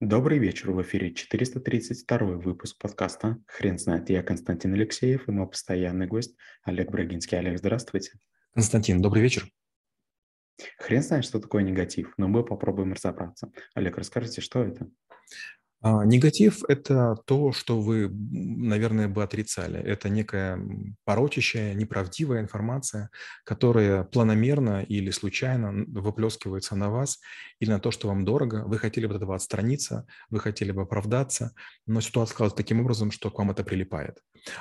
Добрый вечер, в эфире 432 выпуск подкаста «Хрен знает». Я Константин Алексеев и мой постоянный гость Олег Брагинский. Олег, здравствуйте. Константин, добрый вечер. Хрен знает, что такое негатив, но мы попробуем разобраться. Олег, расскажите, что это? А, негатив – это то, что вы, наверное, бы отрицали. Это некая порочащая, неправдивая информация, которая планомерно или случайно выплескивается на вас или на то, что вам дорого. Вы хотели бы от этого отстраниться, вы хотели бы оправдаться, но ситуация складывается таким образом, что к вам это прилипает.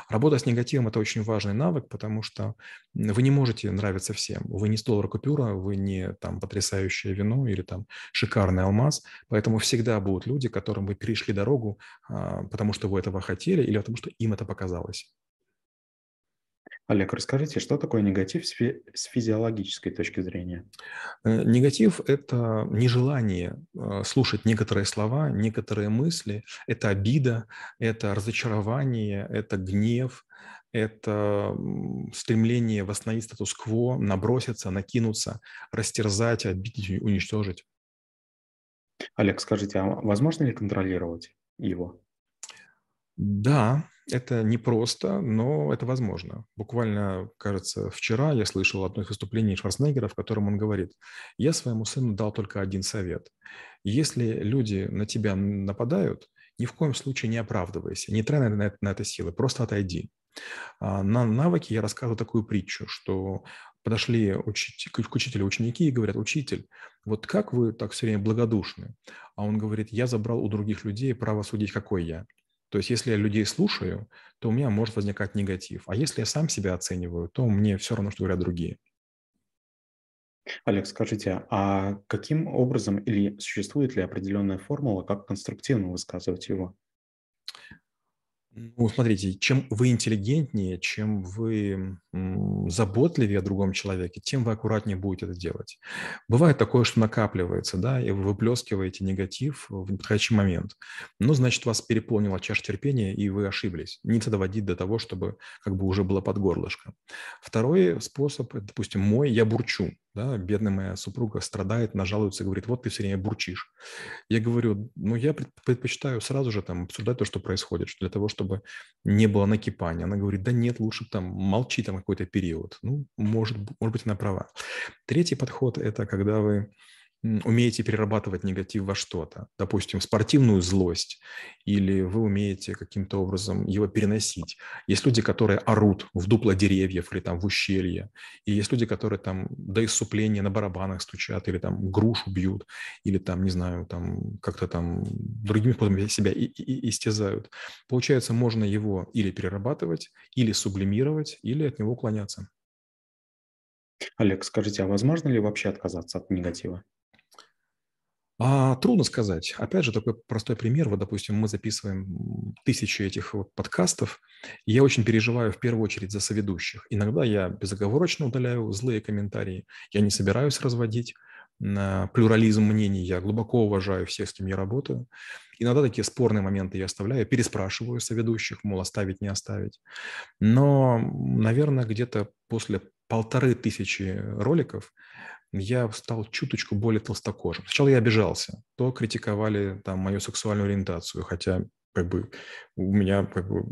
Работа с негативом – это очень важный навык, потому что вы не можете нравиться всем. Вы не 100 доллара купюра, вы не там потрясающее вино или там шикарный алмаз, поэтому всегда будут люди, которым вы перешли дорогу, а, потому что вы этого хотели или потому что им это показалось. Олег, расскажите, что такое негатив с, фи- с физиологической точки зрения? Э, негатив – это нежелание э, слушать некоторые слова, некоторые мысли, это обида, это разочарование, это гнев, это стремление восстановить статус-кво, наброситься, накинуться, растерзать, обидеть, уничтожить. Олег, скажите, а возможно ли контролировать его? Да, это непросто, но это возможно. Буквально, кажется, вчера я слышал одно из выступлений Шварценеггера, в котором он говорит, я своему сыну дал только один совет. Если люди на тебя нападают, ни в коем случае не оправдывайся, не трать на это, на это силы, просто отойди. А на навыке я рассказываю такую притчу, что подошли учить, к учителю ученики и говорят, учитель, вот как вы так все время благодушны? А он говорит, я забрал у других людей право судить, какой я. То есть если я людей слушаю, то у меня может возникать негатив. А если я сам себя оцениваю, то мне все равно, что говорят другие. Олег, скажите, а каким образом или существует ли определенная формула, как конструктивно высказывать его? Ну, смотрите, чем вы интеллигентнее, чем вы заботливее о другом человеке, тем вы аккуратнее будете это делать. Бывает такое, что накапливается, да, и вы выплескиваете негатив в неподходящий момент. Ну, значит, вас переполнила чаша терпения, и вы ошиблись. Не надо доводить до того, чтобы как бы уже было под горлышко. Второй способ, допустим, мой, я бурчу да, бедная моя супруга страдает, нажалуется, говорит, вот ты все время бурчишь. Я говорю, ну, я предпочитаю сразу же там обсуждать то, что происходит, для того, чтобы не было накипания. Она говорит, да нет, лучше там молчи там какой-то период. Ну, может, может быть, она права. Третий подход – это когда вы умеете перерабатывать негатив во что-то, допустим, спортивную злость, или вы умеете каким-то образом его переносить. Есть люди, которые орут в дупло деревьев или там в ущелье, и есть люди, которые там до исупления на барабанах стучат, или там грушу бьют, или там, не знаю, там как-то там другими способами себя и, и, истязают. Получается, можно его или перерабатывать, или сублимировать, или от него уклоняться. Олег, скажите, а возможно ли вообще отказаться от негатива? А, трудно сказать. Опять же, такой простой пример. Вот, допустим, мы записываем тысячи этих вот подкастов. Я очень переживаю в первую очередь за соведущих. Иногда я безоговорочно удаляю злые комментарии. Я не собираюсь разводить на плюрализм мнений. Я глубоко уважаю всех, с кем я работаю. Иногда такие спорные моменты я оставляю, переспрашиваю соведущих, мол, оставить, не оставить. Но, наверное, где-то после полторы тысячи роликов я стал чуточку более толстокожим. Сначала я обижался, то критиковали там мою сексуальную ориентацию, хотя как бы у меня как бы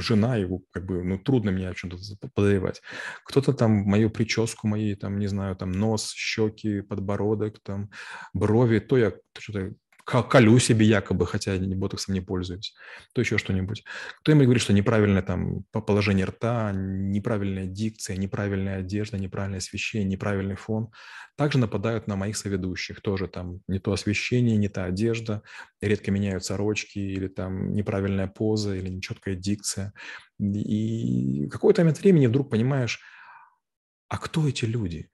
жена, и как бы, ну, трудно меня о чем-то подозревать. Кто-то там мою прическу, мои там, не знаю, там нос, щеки, подбородок, там брови, то я что-то колю себе якобы, хотя я ботоксом не пользуюсь, то еще что-нибудь. Кто-нибудь говорит, что неправильное там положение рта, неправильная дикция, неправильная одежда, неправильное освещение, неправильный фон. Также нападают на моих соведущих. Тоже там не то освещение, не та одежда, редко меняют сорочки или там неправильная поза или нечеткая дикция. И какой-то момент времени вдруг понимаешь, а кто эти люди?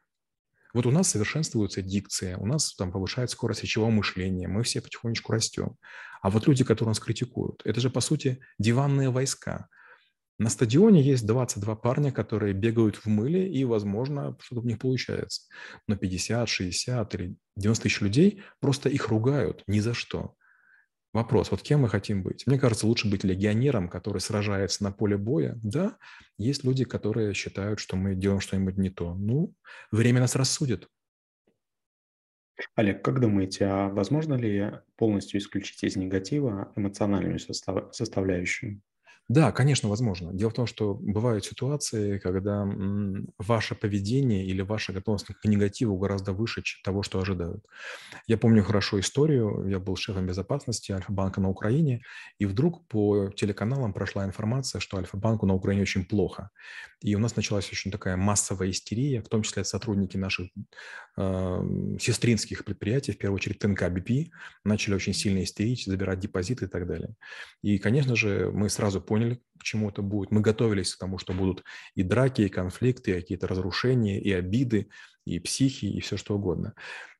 Вот у нас совершенствуется дикция, у нас там повышается скорость речевого мышления, мы все потихонечку растем. А вот люди, которые нас критикуют, это же, по сути, диванные войска. На стадионе есть 22 парня, которые бегают в мыле, и, возможно, что-то в них получается. Но 50, 60 или 90 тысяч людей просто их ругают ни за что. Вопрос, вот кем мы хотим быть? Мне кажется, лучше быть легионером, который сражается на поле боя. Да, есть люди, которые считают, что мы делаем что-нибудь не то. Ну, время нас рассудит. Олег, как думаете, а возможно ли полностью исключить из негатива эмоциональную состав- составляющую? Да, конечно, возможно. Дело в том, что бывают ситуации, когда ваше поведение или ваша готовность к негативу гораздо выше того, что ожидают. Я помню хорошо историю. Я был шефом безопасности Альфа-банка на Украине, и вдруг по телеканалам прошла информация, что Альфа-банку на Украине очень плохо. И у нас началась очень такая массовая истерия, в том числе сотрудники наших э, сестринских предприятий, в первую очередь ТНК БП, начали очень сильно истерить, забирать депозиты и так далее. И, конечно же, мы сразу поняли, к чему это будет. Мы готовились к тому, что будут и драки, и конфликты, и какие-то разрушения, и обиды, и психи, и все что угодно.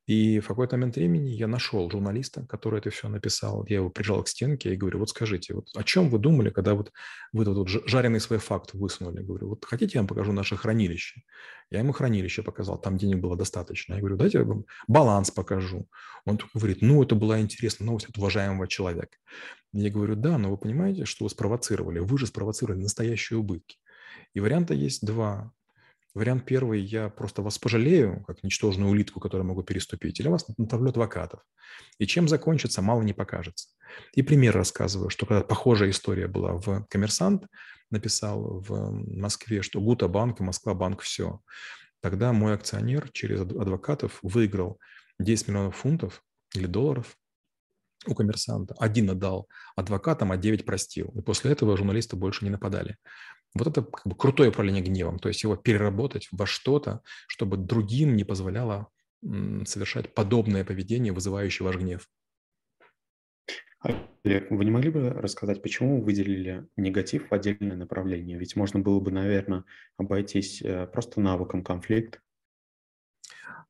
И в какой-то момент времени я нашел журналиста, который это все написал. Я его прижал к стенке и говорю, вот скажите, вот о чем вы думали, когда вот вы тут вот жареный свой факт высунули? Говорю, вот хотите, я вам покажу наше хранилище? Я ему хранилище показал, там денег было достаточно. Я говорю, дайте я вам баланс покажу. Он только говорит, ну, это была интересная новость от уважаемого человека. Я говорю, да, но вы понимаете, что вы спровоцировали? Вы же спровоцировали настоящие убытки. И варианта есть два. Вариант первый, я просто вас пожалею, как ничтожную улитку, которую могу переступить, или вас натравлю адвокатов. И чем закончится, мало не покажется. И пример рассказываю, что когда похожая история была в «Коммерсант», написал в Москве, что Гута банк Москва банк все. Тогда мой акционер через адвокатов выиграл 10 миллионов фунтов или долларов у коммерсанта. Один отдал адвокатам, а 9 простил. И после этого журналисты больше не нападали. Вот это как бы крутое управление гневом, то есть его переработать во что-то, чтобы другим не позволяло совершать подобное поведение, вызывающее ваш гнев. Олег, вы не могли бы рассказать, почему вы выделили негатив в отдельное направление? Ведь можно было бы, наверное, обойтись э, просто навыком конфликт,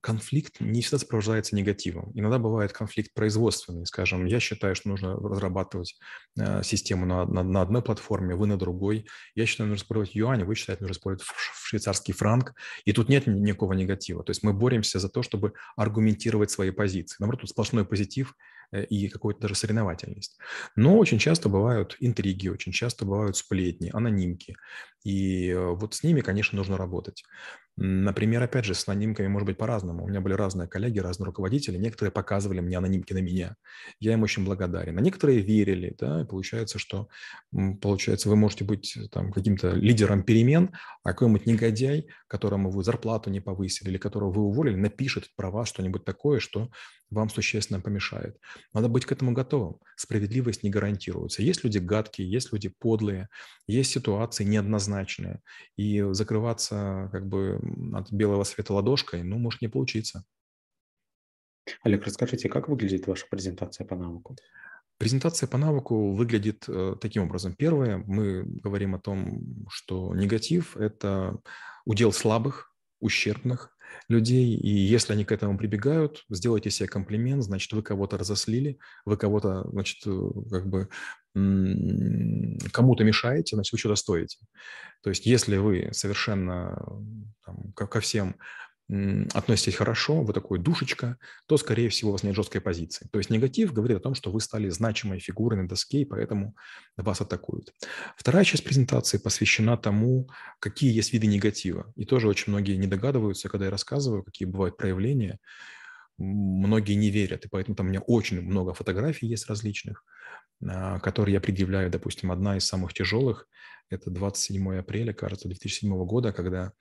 конфликт не всегда сопровождается негативом. Иногда бывает конфликт производственный. Скажем, я считаю, что нужно разрабатывать э, систему на, на, на одной платформе, вы на другой. Я считаю, нужно использовать юань, вы считаете, нужно использовать швейцарский франк. И тут нет никакого негатива. То есть мы боремся за то, чтобы аргументировать свои позиции. Наоборот, тут сплошной позитив э, и какую-то даже соревновательность. Но очень часто бывают интриги, очень часто бывают сплетни, анонимки. И э, вот с ними, конечно, нужно работать. Например, опять же, с анонимками может быть по-разному. У меня были разные коллеги, разные руководители. Некоторые показывали мне анонимки на меня. Я им очень благодарен. А некоторые верили. Да, и получается, что получается, вы можете быть там, каким-то лидером перемен, а какой-нибудь негодяй, которому вы зарплату не повысили или которого вы уволили, напишет про вас что-нибудь такое, что вам существенно помешает. Надо быть к этому готовым. Справедливость не гарантируется. Есть люди гадкие, есть люди подлые, есть ситуации неоднозначные. И закрываться как бы от белого света ладошкой, ну, может не получиться. Олег, расскажите, как выглядит ваша презентация по навыку? Презентация по навыку выглядит э, таким образом. Первое, мы говорим о том, что негатив – это удел слабых, ущербных людей, и если они к этому прибегают, сделайте себе комплимент, значит, вы кого-то разослили, вы кого-то, значит, э, как бы кому-то мешаете, значит, вы что-то стоите. То есть если вы совершенно там, ко всем относитесь хорошо, вы такой душечка, то, скорее всего, у вас нет жесткой позиции. То есть негатив говорит о том, что вы стали значимой фигурой на доске, и поэтому вас атакуют. Вторая часть презентации посвящена тому, какие есть виды негатива. И тоже очень многие не догадываются, когда я рассказываю, какие бывают проявления. Многие не верят, и поэтому там у меня очень много фотографий есть различных, а, которые я предъявляю. Допустим, одна из самых тяжелых – это 27 апреля, кажется, 2007 года, когда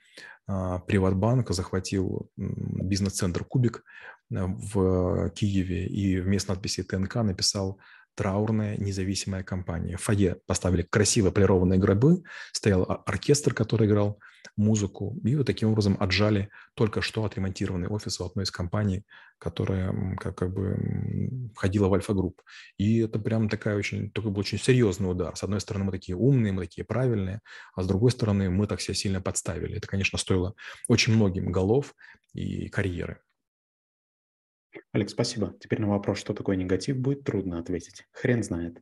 а, Приватбанк захватил бизнес-центр «Кубик» э, в Киеве и вместо надписи ТНК написал траурная независимая компания. В фойе поставили красиво полированные гробы, стоял оркестр, который играл музыку, и вот таким образом отжали только что отремонтированный офис у одной из компаний, которая как, как бы входила в Альфа-групп. И это прям такая очень, такой был очень серьезный удар. С одной стороны, мы такие умные, мы такие правильные, а с другой стороны, мы так себя сильно подставили. Это, конечно, стоило очень многим голов и карьеры. Олег, спасибо. Теперь на вопрос, что такое негатив, будет трудно ответить. Хрен знает.